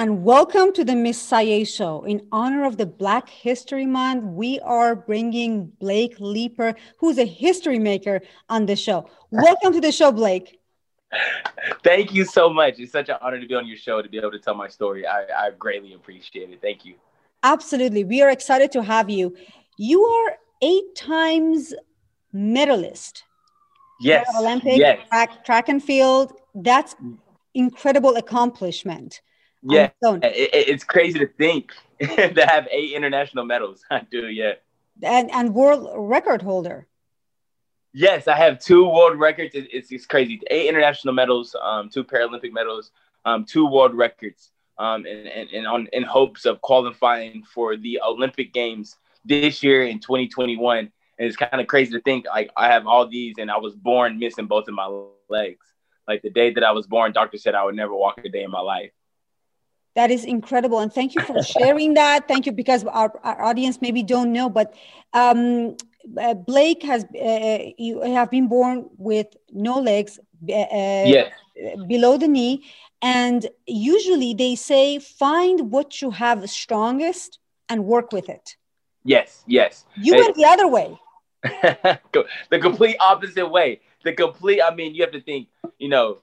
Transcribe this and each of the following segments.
And welcome to the Miss Sayé Show. In honor of the Black History Month, we are bringing Blake Leeper, who's a history maker, on the show. Welcome to the show, Blake. Thank you so much. It's such an honor to be on your show to be able to tell my story. I, I greatly appreciate it. Thank you. Absolutely. We are excited to have you. You are eight times medalist. Yes. Olympic yes. Track, track and field. That's incredible accomplishment. Yeah, it, it's crazy to think to have eight international medals. I do, yeah. And and world record holder. Yes, I have two world records. It, it's, it's crazy. Eight international medals, um, two Paralympic medals, um, two world records, um, and, and, and on in hopes of qualifying for the Olympic Games this year in 2021. And it's kind of crazy to think like I have all these, and I was born missing both of my legs. Like the day that I was born, doctor said I would never walk a day in my life. That is incredible, and thank you for sharing that. Thank you because our, our audience maybe don't know, but um, uh, Blake has uh, you have been born with no legs, uh, yes. below the knee, and usually they say find what you have strongest and work with it. Yes, yes. You went the other way. the complete opposite way. The complete. I mean, you have to think. You know,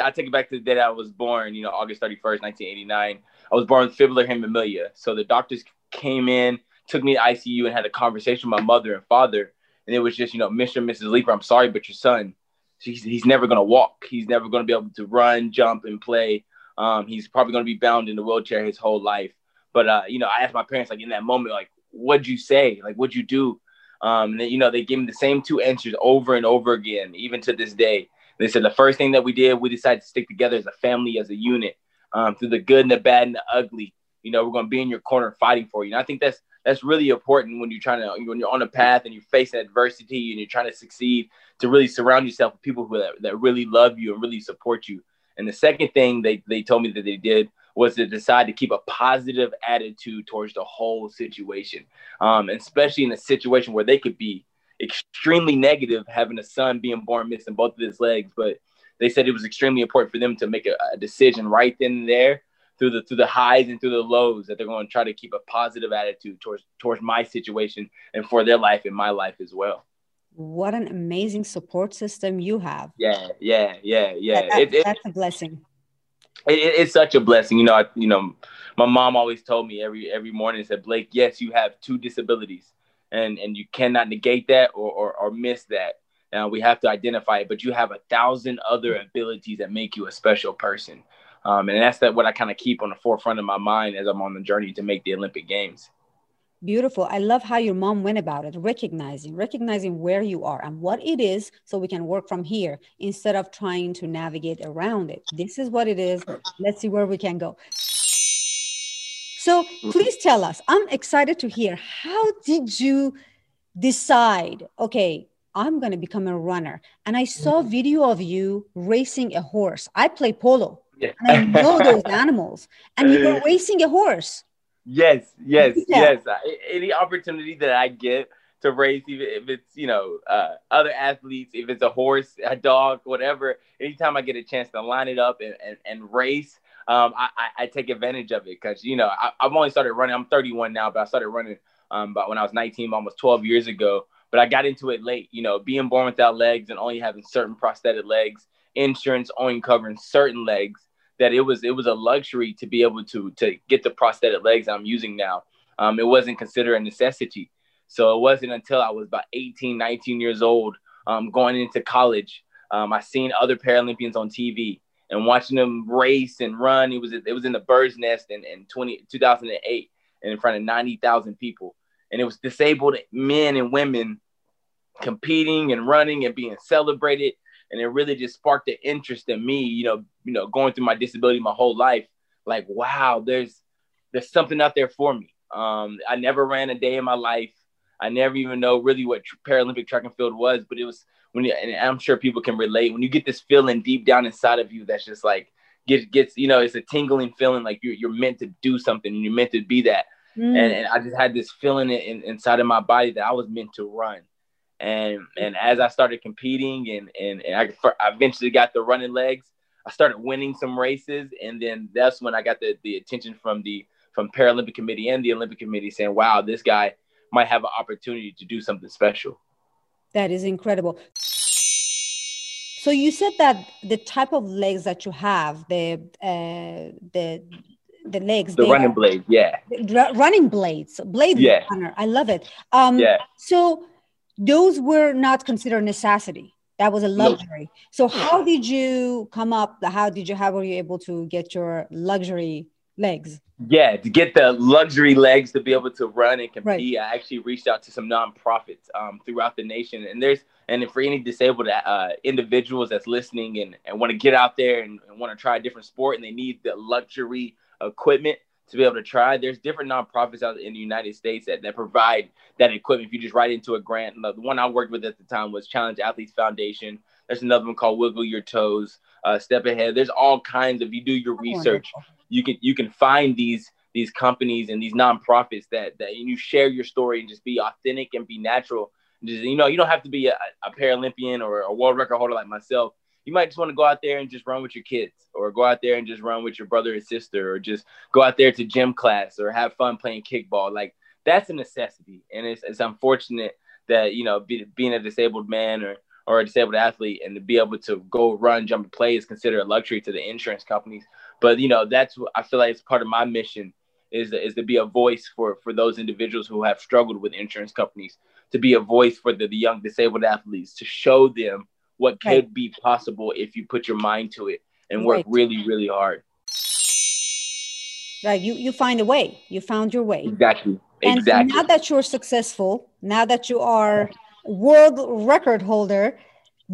I take it back to the day I was born. You know, August thirty first, nineteen eighty nine. I was born with fibular hemimelia. So the doctors came in, took me to ICU, and had a conversation with my mother and father. And it was just, you know, Mr. and Mrs. Leeper, I'm sorry, but your son, he's, he's never going to walk. He's never going to be able to run, jump, and play. Um, he's probably going to be bound in the wheelchair his whole life. But, uh, you know, I asked my parents, like, in that moment, like, what'd you say? Like, what'd you do? Um, and then, you know, they gave me the same two answers over and over again, even to this day. They said the first thing that we did, we decided to stick together as a family, as a unit, um, through the good and the bad and the ugly. You know, we're going to be in your corner fighting for you. And I think that's that's really important when you're trying to when you're on a path and you're facing adversity and you're trying to succeed to really surround yourself with people who that, that really love you and really support you. And the second thing they, they told me that they did was to decide to keep a positive attitude towards the whole situation, um, especially in a situation where they could be extremely negative, having a son being born missing both of his legs. But they said it was extremely important for them to make a, a decision right then and there through the through the highs and through the lows that they're going to try to keep a positive attitude towards towards my situation and for their life and my life as well. What an amazing support system you have. Yeah yeah yeah yeah. That, it, it, that's a blessing. it, it's such a blessing you know I, you know my mom always told me every every morning said blake yes you have two disabilities and and you cannot negate that or or, or miss that now we have to identify it but you have a thousand other abilities that make you a special person um, and that's that what I kind of keep on the forefront of my mind as I'm on the journey to make the Olympic Games. Beautiful. I love how your mom went about it, recognizing, recognizing where you are and what it is so we can work from here instead of trying to navigate around it. This is what it is. Let's see where we can go. So mm-hmm. please tell us, I'm excited to hear how did you decide, okay, I'm going to become a runner. And I saw a video of you racing a horse. I play polo. Yeah. And I know those animals. And you were uh, racing a horse. Yes, yes, yeah. yes. Any opportunity that I get to race, even if it's you know uh, other athletes, if it's a horse, a dog, whatever. Anytime I get a chance to line it up and, and, and race, um, I, I, take advantage of it because you know I, have only started running. I'm 31 now, but I started running um, about when I was 19, almost 12 years ago. But I got into it late. You know, being born without legs and only having certain prosthetic legs, insurance only covering certain legs that it was it was a luxury to be able to to get the prosthetic legs I'm using now. Um, it wasn't considered a necessity. So it wasn't until I was about 18, 19 years old, um, going into college, um, I seen other Paralympians on TV and watching them race and run. It was it was in the bird's nest in, in 20, 2008 and in front of 90,000 people. And it was disabled men and women competing and running and being celebrated and it really just sparked the interest in me you know you know going through my disability my whole life like wow there's there's something out there for me um i never ran a day in my life i never even know really what paralympic track and field was but it was when you, and i'm sure people can relate when you get this feeling deep down inside of you that's just like gets gets you know it's a tingling feeling like you're, you're meant to do something and you're meant to be that mm. and, and i just had this feeling in, inside of my body that i was meant to run and and as I started competing and and, and I, I eventually got the running legs, I started winning some races, and then that's when I got the the attention from the from Paralympic Committee and the Olympic Committee saying, "Wow, this guy might have an opportunity to do something special." That is incredible. So you said that the type of legs that you have, the uh, the the legs, the running blades, yeah, running blades, blade yeah. runner. I love it. Um, yeah. So those were not considered necessity. That was a luxury. No. So how did you come up? How did you? How were you able to get your luxury legs? Yeah, to get the luxury legs to be able to run and compete, right. I actually reached out to some nonprofits um, throughout the nation, and there's and for any disabled uh, individuals that's listening and, and want to get out there and, and want to try a different sport and they need the luxury equipment to be able to try. There's different nonprofits out in the United States that, that provide that equipment. If you just write into a grant, the one I worked with at the time was Challenged Athletes Foundation. There's another one called Wiggle Your Toes, uh, Step Ahead. There's all kinds of. You do your research, you can you can find these these companies and these nonprofits that that you share your story and just be authentic and be natural. Just, you know, you don't have to be a, a Paralympian or a world record holder like myself. You might just want to go out there and just run with your kids or go out there and just run with your brother and sister or just go out there to gym class or have fun playing kickball. Like that's a necessity. And it's, it's unfortunate that you know be, being a disabled man or or a disabled athlete and to be able to go run jump and play is considered a luxury to the insurance companies but you know that's what i feel like it's part of my mission is, is to be a voice for for those individuals who have struggled with insurance companies to be a voice for the, the young disabled athletes to show them what could right. be possible if you put your mind to it and work right. really, really hard. Right. You you find a way. You found your way. Exactly. And exactly. now that you're successful, now that you are world record holder,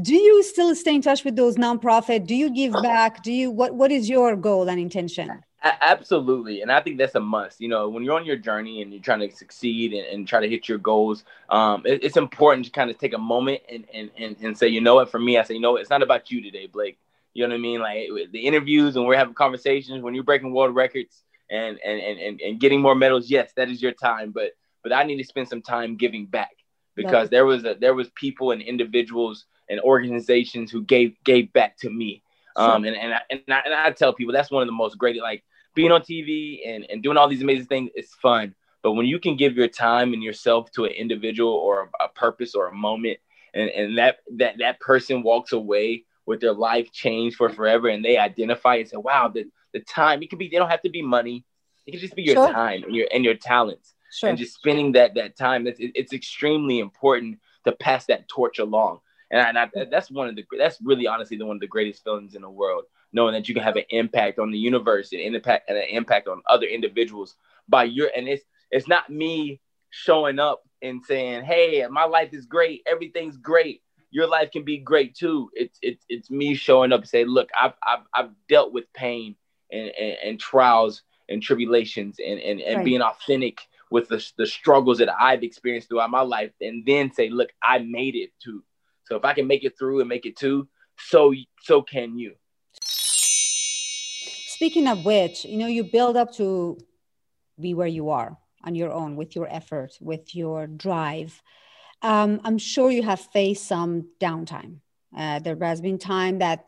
do you still stay in touch with those nonprofit? Do you give back? Do you what what is your goal and intention? Absolutely. And I think that's a must. You know, when you're on your journey and you're trying to succeed and, and try to hit your goals, um, it, it's important to kind of take a moment and, and, and, and say, you know what, for me, I say, you know, it's not about you today, Blake. You know what I mean? Like the interviews and we're having conversations when you're breaking world records and, and, and, and getting more medals. Yes, that is your time. But, but I need to spend some time giving back because there was a, there was people and individuals and organizations who gave, gave back to me um, and and I, and I, and I tell people that's one of the most great like being on TV and, and doing all these amazing things is fun. But when you can give your time and yourself to an individual or a, a purpose or a moment, and, and that that that person walks away with their life changed for forever, and they identify and say, "Wow, the the time it can be. They don't have to be money. It can just be your sure. time and your and your talents, sure. and just spending that that time. It's extremely important to pass that torch along. And, I, that's one of the that's really honestly the one of the greatest feelings in the world, knowing that you can have an impact on the universe and impact and an impact on other individuals by your and it's it's not me showing up and saying, "Hey, my life is great, everything's great." Your life can be great too. It's it's it's me showing up and say, "Look, I've I've, I've dealt with pain and, and, and trials and tribulations and and, and right. being authentic with the, the struggles that I've experienced throughout my life, and then say, look, I made it to so if I can make it through and make it too, so so can you. Speaking of which, you know, you build up to be where you are on your own with your effort, with your drive. Um, I'm sure you have faced some downtime. Uh, there has been time that,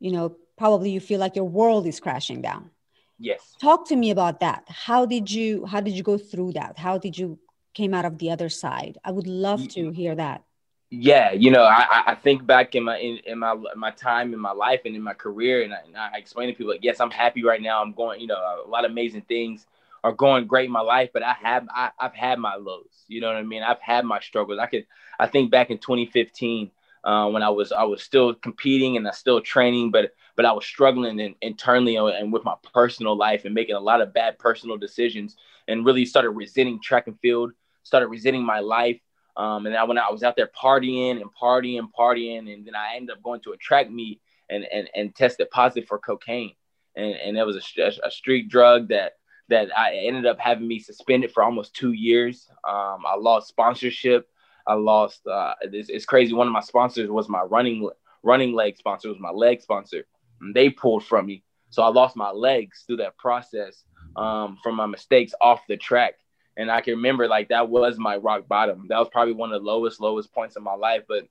you know, probably you feel like your world is crashing down. Yes. Talk to me about that. How did you how did you go through that? How did you came out of the other side? I would love to hear that yeah, you know, I, I think back in my in, in my my time in my life and in my career, and I, and I explain to people like, yes, I'm happy right now. I'm going, you know, a lot of amazing things are going great in my life, but I have I, I've had my lows. You know what I mean? I've had my struggles. I could I think back in 2015 uh, when I was I was still competing and I still training, but but I was struggling in, internally and with my personal life and making a lot of bad personal decisions, and really started resenting track and field. Started resenting my life um, and I, when I was out there partying and partying, partying, and then I ended up going to a track meet and, and, and tested positive for cocaine. And, and it was a, a street drug that, that I ended up having me suspended for almost two years. Um, I lost sponsorship. I lost, uh, it's, it's crazy. One of my sponsors was my running, running leg sponsor, was my leg sponsor. And they pulled from me. So I lost my legs through that process um, from my mistakes off the track and I can remember like that was my rock bottom. That was probably one of the lowest, lowest points in my life, but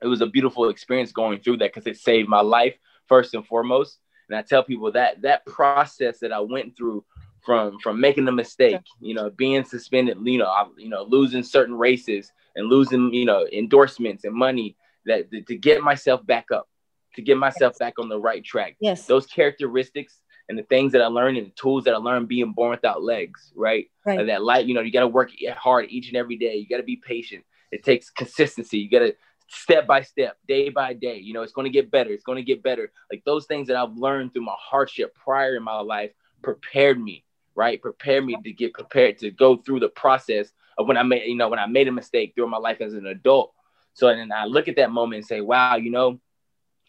it was a beautiful experience going through that because it saved my life first and foremost. And I tell people that that process that I went through from from making a mistake, you know, being suspended, you know, I, you know, losing certain races and losing, you know, endorsements and money that to get myself back up, to get myself yes. back on the right track. Yes. Those characteristics and the things that I learned and the tools that I learned being born without legs, right? right. Uh, that light, you know, you got to work hard each and every day. You got to be patient. It takes consistency. You got to step by step, day by day. You know, it's going to get better. It's going to get better. Like those things that I've learned through my hardship prior in my life prepared me, right? Prepared me to get prepared to go through the process of when I made, you know, when I made a mistake through my life as an adult. So then I look at that moment and say, wow, you know,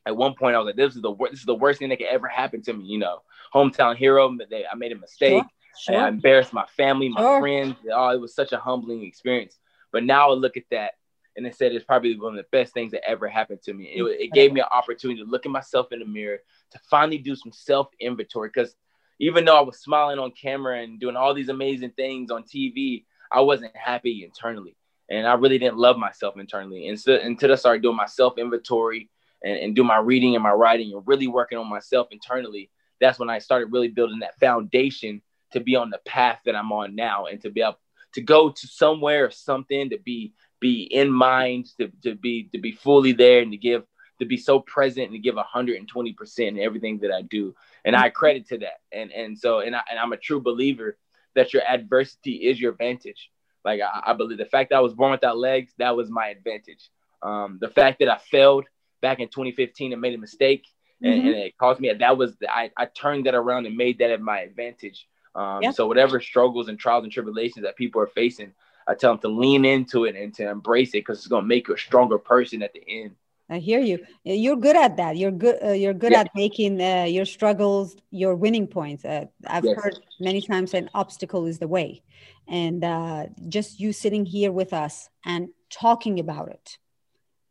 at one point I was like, this is the worst, this is the worst thing that could ever happen to me. You know, hometown hero. They, I made a mistake. Sure, sure. I embarrassed my family, my sure. friends. Oh, it was such a humbling experience. But now I look at that and it said it's probably one of the best things that ever happened to me. It, it gave me an opportunity to look at myself in the mirror, to finally do some self inventory. Because even though I was smiling on camera and doing all these amazing things on TV, I wasn't happy internally. And I really didn't love myself internally. And so until I started doing my self inventory and, and do my reading and my writing and really working on myself internally, that's when I started really building that foundation to be on the path that I'm on now and to be able to go to somewhere or something to be be in mind to, to be to be fully there and to give to be so present and to give 120 percent in everything that I do. And I credit to that. And and so and, I, and I'm a true believer that your adversity is your advantage. Like I, I believe the fact that I was born without legs that was my advantage. Um, the fact that I failed back in 2015 and made a mistake and, mm-hmm. and it caused me that was the, I, I turned that around and made that my advantage um, yeah. so whatever struggles and trials and tribulations that people are facing I tell them to lean into it and to embrace it because it's going to make you a stronger person at the end. I hear you. You're good at that. You're good. Uh, you're good yeah. at making uh, your struggles your winning points. Uh, I've yes. heard many times an obstacle is the way, and uh, just you sitting here with us and talking about it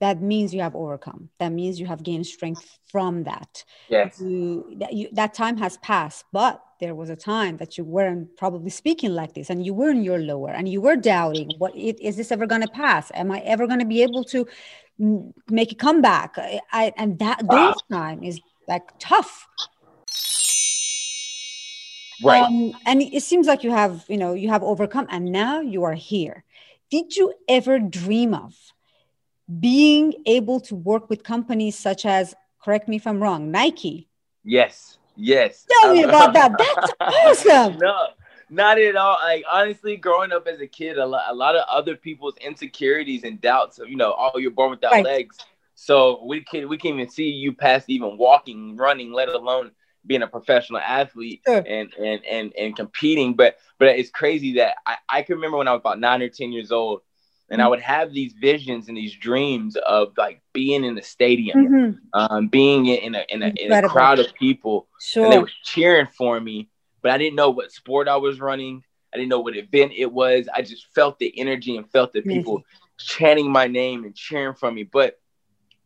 that means you have overcome. That means you have gained strength from that. Yes. You, that, you, that time has passed but there was a time that you weren't probably speaking like this and you were in your lower and you were doubting what it, is this ever going to pass? Am i ever going to be able to make a comeback? I, and that wow. those time is like tough. Right. Um, and it seems like you have you know you have overcome and now you are here. Did you ever dream of being able to work with companies such as, correct me if I'm wrong, Nike. Yes, yes. Tell me um, about that. That's awesome. no, not at all. Like honestly, growing up as a kid, a lot, a lot of other people's insecurities and doubts of, you know, oh, you're born without right. legs. So we can we can't even see you past even walking, running, let alone being a professional athlete sure. and, and and and competing. But but it's crazy that I, I can remember when I was about nine or ten years old, and I mm-hmm. would have these visions and these dreams of like being in the stadium, mm-hmm. um, being in a, in a, in a crowd of people, sure. and they were cheering for me. But I didn't know what sport I was running. I didn't know what event it was. I just felt the energy and felt the people chanting my name and cheering for me. But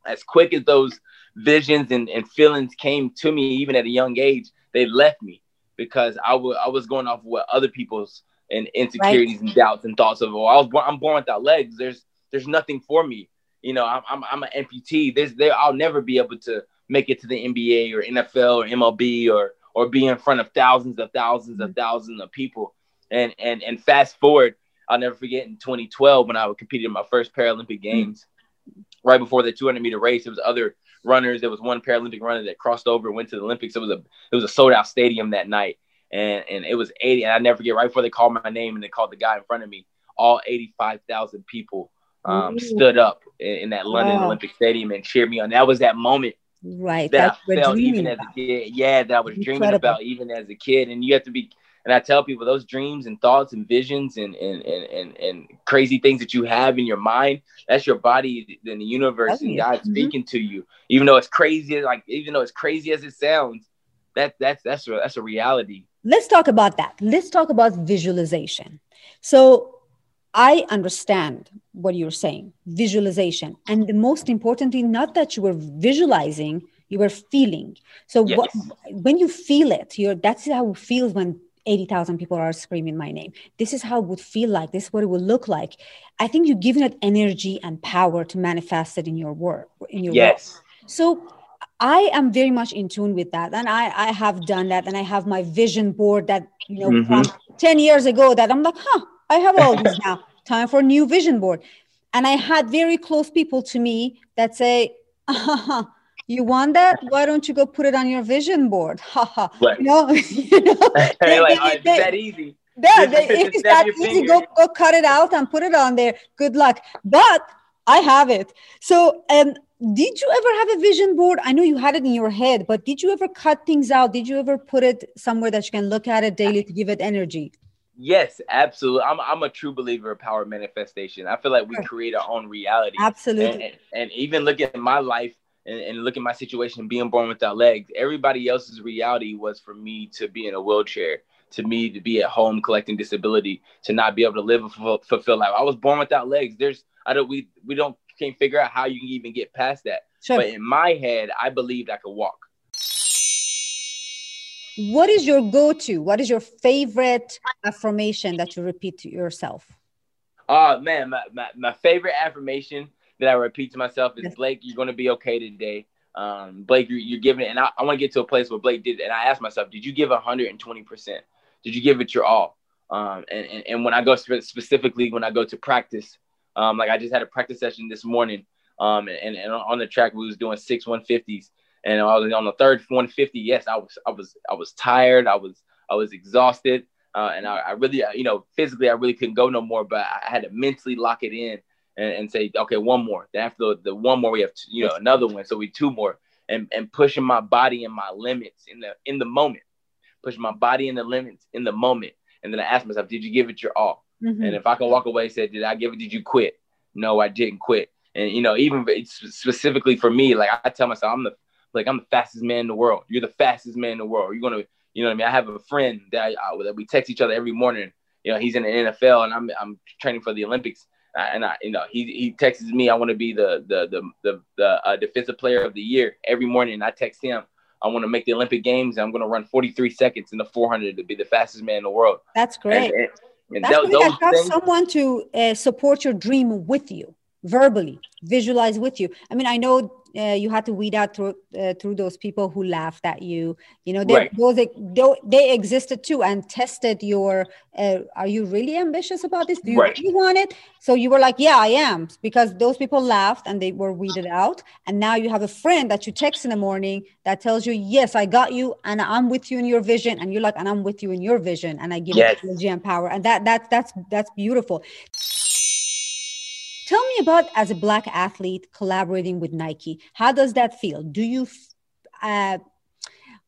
as quick as those visions and, and feelings came to me, even at a young age, they left me because I, w- I was going off what other people's and insecurities right. and doubts and thoughts of, oh, I was born, I'm born without legs. There's there's nothing for me. You know, I'm I'm, I'm an amputee. There's there I'll never be able to make it to the NBA or NFL or MLB or or be in front of thousands of thousands of thousands of people. And and and fast forward, I'll never forget in 2012 when I competed in my first Paralympic Games. Mm-hmm. Right before the 200 meter race, there was other runners. There was one Paralympic runner that crossed over and went to the Olympics. It was a it was a sold out stadium that night and and it was 80 and I never get right before they called my name and they called the guy in front of me all 85,000 people um, stood up in, in that London wow. Olympic Stadium and cheered me on that was that moment right that I felt even as a kid yeah that I was Incredible. dreaming about even as a kid and you have to be and I tell people those dreams and thoughts and visions and and and and, and crazy things that you have in your mind that's your body and the universe and God mm-hmm. speaking to you even though it's crazy like even though it's crazy as it sounds that that's that's a, that's a reality let's talk about that. Let's talk about visualization. So I understand what you're saying, visualization. And the most important thing, not that you were visualizing, you were feeling. So yes. what, when you feel it, you're, that's how it feels when 80,000 people are screaming my name. This is how it would feel like. This is what it would look like. I think you're giving it energy and power to manifest it in your work. In your yes. Work. So I am very much in tune with that. And I, I have done that. And I have my vision board that, you know, mm-hmm. from 10 years ago that I'm like, huh, I have all these now. Time for a new vision board. And I had very close people to me that say, uh-huh, you want that? Why don't you go put it on your vision board? Right. You know, you know they, like, oh, they, that easy. Yeah, they, if it's that easy, go, go cut it out and put it on there. Good luck. But I have it. So, um, did you ever have a vision board? I know you had it in your head, but did you ever cut things out? Did you ever put it somewhere that you can look at it daily to give it energy? Yes, absolutely. I'm I'm a true believer of power manifestation. I feel like we create our own reality. Absolutely. And, and, even look at my life and, and look at my situation being born without legs. Everybody else's reality was for me to be in a wheelchair, to me to be at home collecting disability, to not be able to live a fulfill life. I was born without legs. There's I don't we we don't can't figure out how you can even get past that. Sure. But in my head, I believed I could walk. What is your go-to? What is your favorite affirmation that you repeat to yourself? Oh man, my, my, my favorite affirmation that I repeat to myself is Blake, you're gonna be okay today. Um, Blake, you're, you're giving it, and I, I want to get to a place where Blake did, and I asked myself, did you give 120 percent? Did you give it your all? Um, and, and, and when I go spe- specifically when I go to practice, um, like I just had a practice session this morning, um, and, and on the track we was doing six 150s, and I was on the third 150. Yes, I was I was I was tired. I was I was exhausted, uh, and I, I really you know physically I really couldn't go no more, but I had to mentally lock it in and, and say okay one more. Then after the, the one more we have you know another one, so we two more, and and pushing my body and my limits in the in the moment, pushing my body in the limits in the moment, and then I asked myself, did you give it your all? Mm-hmm. And if I can walk away, and say, did I give it? Did you quit? No, I didn't quit. And you know, even specifically for me, like I tell myself, I'm the like I'm the fastest man in the world. You're the fastest man in the world. You're gonna, you know what I mean? I have a friend that I, that we text each other every morning. You know, he's in the NFL, and I'm I'm training for the Olympics. And I, you know, he he texts me, I want to be the the the the, the uh, defensive player of the year every morning. And I text him, I want to make the Olympic Games. I'm going to run 43 seconds in the 400 to be the fastest man in the world. That's great. And, and, and That's those, those have things, someone to uh, support your dream with you verbally, visualize with you. I mean, I know uh, you had to weed out through uh, through those people who laughed at you. You know, they, right. those they existed too and tested your. Uh, are you really ambitious about this? Do you right. really want it? So you were like, yeah, I am, because those people laughed and they were weeded out. And now you have a friend that you text in the morning that tells you, yes, I got you, and I'm with you in your vision, and you're like, and I'm with you in your vision, and I give yes. you energy and power, and that that that's that's beautiful. Tell me about as a black athlete collaborating with Nike. How does that feel? Do you uh,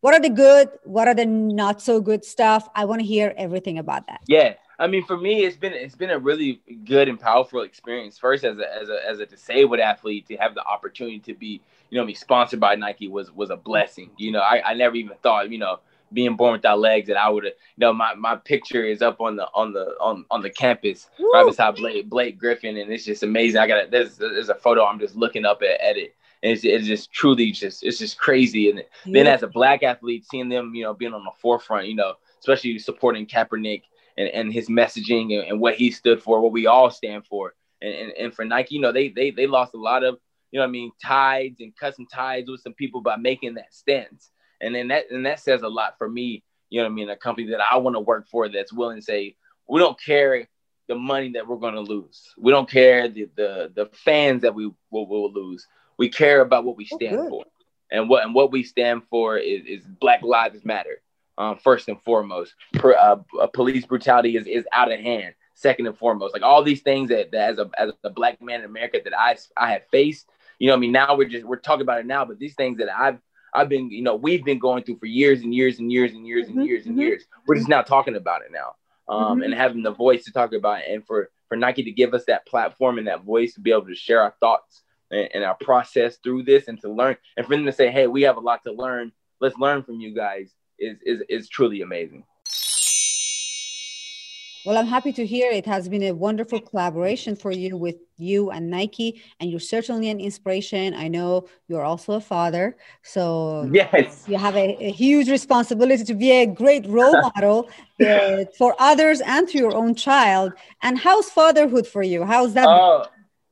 what are the good what are the not so good stuff i want to hear everything about that yeah i mean for me it's been it's been a really good and powerful experience first as a as a, as a disabled athlete to have the opportunity to be you know be sponsored by nike was was a blessing you know i, I never even thought you know being born without legs and I would have you know my, my picture is up on the on the on, on the campus Woo! right beside Blake Blake Griffin and it's just amazing. I got there's there's a photo I'm just looking up at, at it and it's, it's just truly just it's just crazy and yeah. then as a black athlete seeing them you know being on the forefront you know especially supporting Kaepernick and, and his messaging and, and what he stood for what we all stand for and, and, and for Nike you know they they they lost a lot of you know I mean tides and custom ties with some people by making that stance and then that and that says a lot for me. You know what I mean? A company that I want to work for that's willing to say, we don't care the money that we're going to lose. We don't care the the, the fans that we will, will lose. We care about what we oh, stand oh, for, and what and what we stand for is, is Black Lives Matter. Um, first and foremost, per, uh, uh, police brutality is, is out of hand. Second and foremost, like all these things that, that as a as a black man in America that I I have faced. You know, what I mean, now we're just we're talking about it now, but these things that I've I've been, you know, we've been going through for years and years and years and years and mm-hmm, years and mm-hmm. years. We're just now talking about it now, um, mm-hmm. and having the voice to talk about it, and for for Nike to give us that platform and that voice to be able to share our thoughts and, and our process through this, and to learn, and for them to say, "Hey, we have a lot to learn. Let's learn from you guys." Is is is truly amazing. Well, I'm happy to hear it has been a wonderful collaboration for you with you and Nike, and you're certainly an inspiration. I know you're also a father, so yes, you have a, a huge responsibility to be a great role model uh, for others and to your own child. And how's fatherhood for you? How's that? Oh,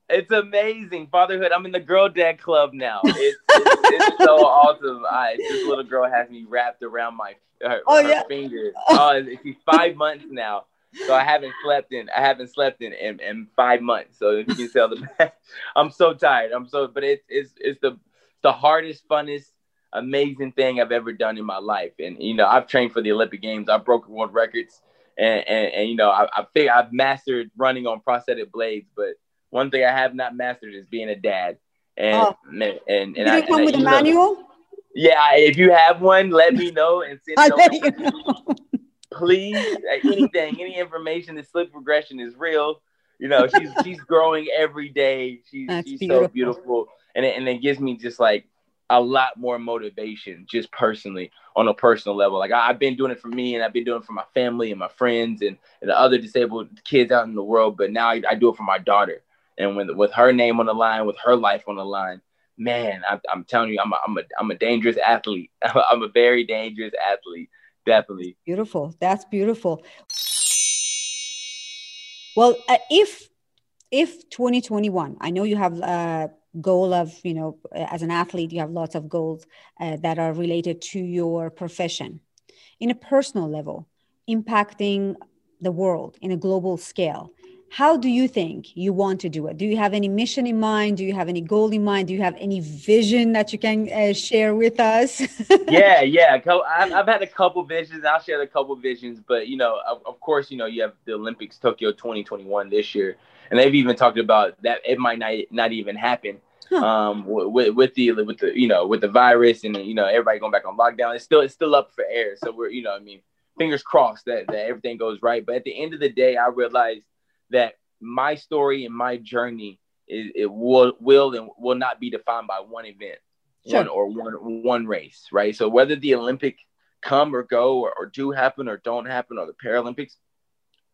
It's amazing. Fatherhood. I'm in the girl dad club now. It's, it's, it's so awesome. I, this little girl has me wrapped around my her, oh, her yeah. finger. Oh, she's five months now. So I haven't slept in I haven't slept in, in, in five months. So if you can tell the I'm so tired. I'm so but it's it's it's the the hardest, funnest, amazing thing I've ever done in my life. And you know, I've trained for the Olympic Games. I've broken world records, and and, and you know, I, I think I've mastered running on prosthetic blades. But one thing I have not mastered is being a dad. And oh. and and, and I, come with a manual. Know, yeah, if you have one, let me know and send it over. Please, uh, anything, any information. The slip progression is real. You know, she's she's growing every day. She's That's she's beautiful. so beautiful, and it, and it gives me just like a lot more motivation just personally on a personal level. Like I, have been doing it for me and I've been doing it for my family and my friends and, and the other disabled kids out in the world. But now I, I do it for my daughter. And when, with her name on the line, with her life on the line, man, I, I'm, telling you, I'm a, I'm a, I'm a dangerous athlete. I'm a very dangerous athlete. Definitely. Beautiful. That's beautiful. Well, uh, if, if 2021, I know you have, a goal of you know as an athlete you have lots of goals uh, that are related to your profession in a personal level impacting the world in a global scale how do you think you want to do it do you have any mission in mind do you have any goal in mind do you have any vision that you can uh, share with us yeah yeah I've, I've, had a couple visions i'll share a couple visions but you know of, of course you know you have the olympics tokyo 2021 this year and they've even talked about that it might not not even happen huh. um, with, with the with the you know with the virus and you know everybody going back on lockdown. It's still it's still up for air. So we're you know I mean fingers crossed that that everything goes right. But at the end of the day, I realized that my story and my journey is it will will and will not be defined by one event, sure. one or one one race, right? So whether the Olympic come or go or, or do happen or don't happen or the Paralympics,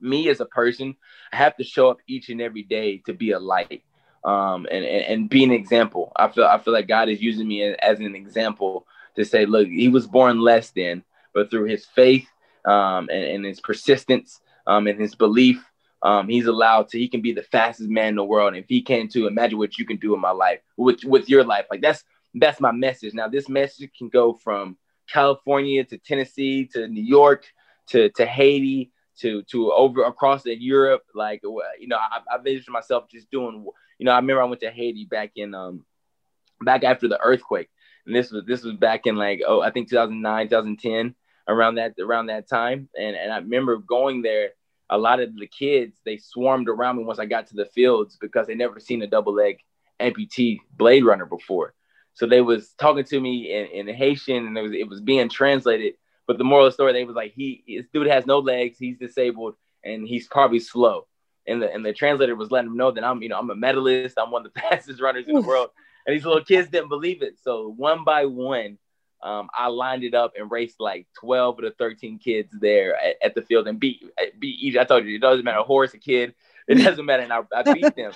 me as a person, I have to show up each and every day to be a light um, and, and, and be an example. I feel I feel like God is using me as an example to say, look, he was born less than, but through his faith um, and, and, his persistence um, and his belief, um, he's allowed to. He can be the fastest man in the world. And if he can too, imagine what you can do in my life with with your life. Like that's that's my message. Now this message can go from California to Tennessee to New York to to Haiti to to over across Europe. Like you know, I, I vision myself just doing you know, I remember I went to Haiti back in um back after the earthquake. And this was this was back in like oh I think 2009 2010 around that around that time and and I remember going there a lot of the kids they swarmed around me once I got to the fields because they never seen a double leg amputee blade runner before. So they was talking to me in, in Haitian and it was it was being translated but the moral of the story they was like he this dude has no legs he's disabled and he's probably slow. And the and the translator was letting him know that I'm you know I'm a medalist, I'm one of the fastest runners in the world, and these little kids didn't believe it. So one by one, um, I lined it up and raced like 12 of the 13 kids there at, at the field and beat beat each. I told you it doesn't matter a horse, a kid, it doesn't matter, and I, I beat them.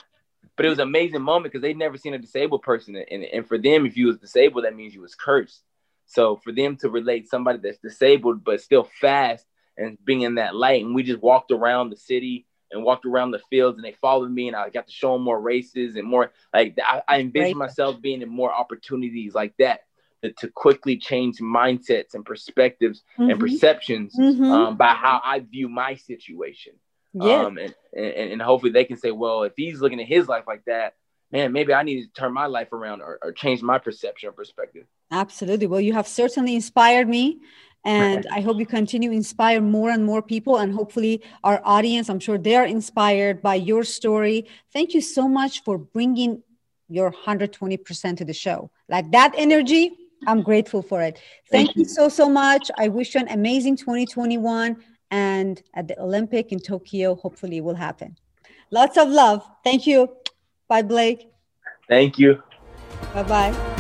But it was an amazing moment because they'd never seen a disabled person, and, and for them, if you was disabled, that means you was cursed. So for them to relate somebody that's disabled but still fast and being in that light, and we just walked around the city and walked around the fields and they followed me and I got to show them more races and more like I, I envision myself being in more opportunities like that to, quickly change mindsets and perspectives mm-hmm. and perceptions mm-hmm. um, by how I view my situation. Yeah. Um, and, and, and hopefully they can say, well, if he's looking at his life like that, man, maybe I need to turn my life around or, or change my perception or perspective. Absolutely. Well, you have certainly inspired me. And I hope you continue to inspire more and more people. And hopefully, our audience, I'm sure they're inspired by your story. Thank you so much for bringing your 120% to the show. Like that energy, I'm grateful for it. Thank, Thank you. you so, so much. I wish you an amazing 2021. And at the Olympic in Tokyo, hopefully, it will happen. Lots of love. Thank you. Bye, Blake. Thank you. Bye bye.